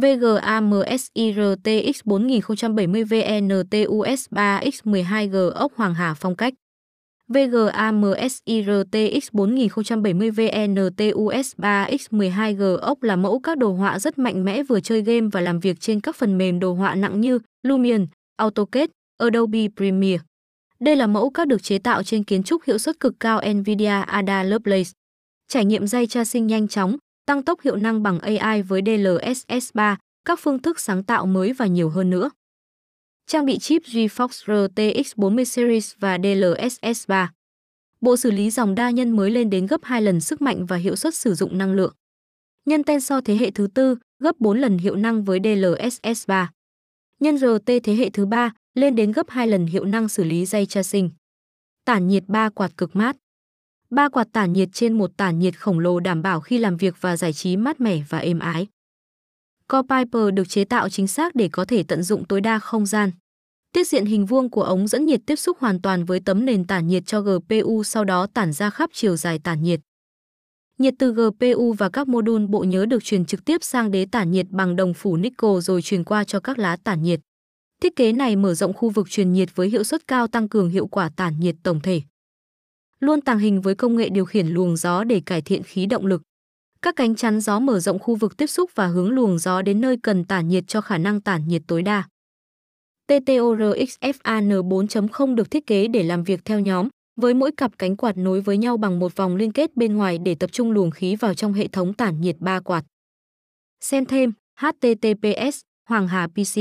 VGAMSIRTX 4070 VNTUS 3X12G ốc Hoàng Hà phong cách. VGAMSIRTX 4070 VNTUS 3X12G ốc là mẫu các đồ họa rất mạnh mẽ vừa chơi game và làm việc trên các phần mềm đồ họa nặng như Lumion, AutoCAD, Adobe Premiere. Đây là mẫu các được chế tạo trên kiến trúc hiệu suất cực cao NVIDIA Ada Lovelace. Trải nghiệm dây tracing sinh nhanh chóng, tăng tốc hiệu năng bằng AI với DLSS 3, các phương thức sáng tạo mới và nhiều hơn nữa. Trang bị chip GeForce RTX 40 Series và DLSS 3. Bộ xử lý dòng đa nhân mới lên đến gấp 2 lần sức mạnh và hiệu suất sử dụng năng lượng. Nhân Tensor thế hệ thứ tư, gấp 4 lần hiệu năng với DLSS 3. Nhân RT thế hệ thứ ba, lên đến gấp 2 lần hiệu năng xử lý dây tracing. Tản nhiệt 3 quạt cực mát. Ba quạt tản nhiệt trên một tản nhiệt khổng lồ đảm bảo khi làm việc và giải trí mát mẻ và êm ái. Copiper được chế tạo chính xác để có thể tận dụng tối đa không gian. Tiết diện hình vuông của ống dẫn nhiệt tiếp xúc hoàn toàn với tấm nền tản nhiệt cho GPU sau đó tản ra khắp chiều dài tản nhiệt. Nhiệt từ GPU và các mô đun bộ nhớ được truyền trực tiếp sang đế tản nhiệt bằng đồng phủ nickel rồi truyền qua cho các lá tản nhiệt. Thiết kế này mở rộng khu vực truyền nhiệt với hiệu suất cao tăng cường hiệu quả tản nhiệt tổng thể. Luôn tàng hình với công nghệ điều khiển luồng gió để cải thiện khí động lực. Các cánh chắn gió mở rộng khu vực tiếp xúc và hướng luồng gió đến nơi cần tản nhiệt cho khả năng tản nhiệt tối đa. TTORXFAN 4.0 được thiết kế để làm việc theo nhóm, với mỗi cặp cánh quạt nối với nhau bằng một vòng liên kết bên ngoài để tập trung luồng khí vào trong hệ thống tản nhiệt ba quạt. Xem thêm https Hoàng Hà PC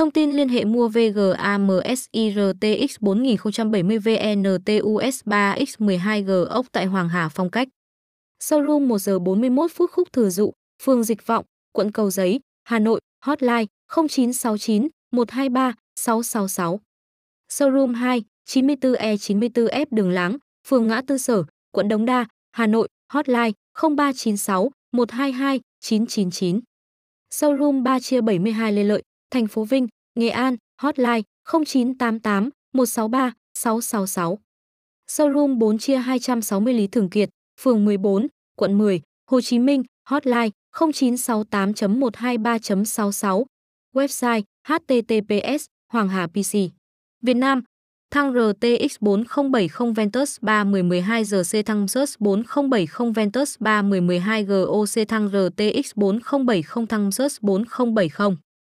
Thông tin liên hệ mua VGAMSIRTX 4070 VNTUS 3X12G ốc tại Hoàng Hà Phong Cách. Showroom 1 giờ 41 phút khúc thừa dụ, phường Dịch Vọng, quận Cầu Giấy, Hà Nội, hotline 0969 123 666. Showroom 2, 94E94F Đường Láng, phường Ngã Tư Sở, quận Đống Đa, Hà Nội, hotline 0396 122 999. Showroom 3 chia 72 Lê Lợi, thành phố Vinh, Nghệ An, hotline 0988 163 666. Showroom 4 chia 260 Lý Thường Kiệt, phường 14, quận 10, Hồ Chí Minh, hotline 0968.123.66. Website https Hoàng Hà PC. Việt Nam Thăng RTX 4070 Ventus 31012 GC thăng Sus 4070 Ventus 31012 GOC thăng RTX 4070 thăng Sus 4070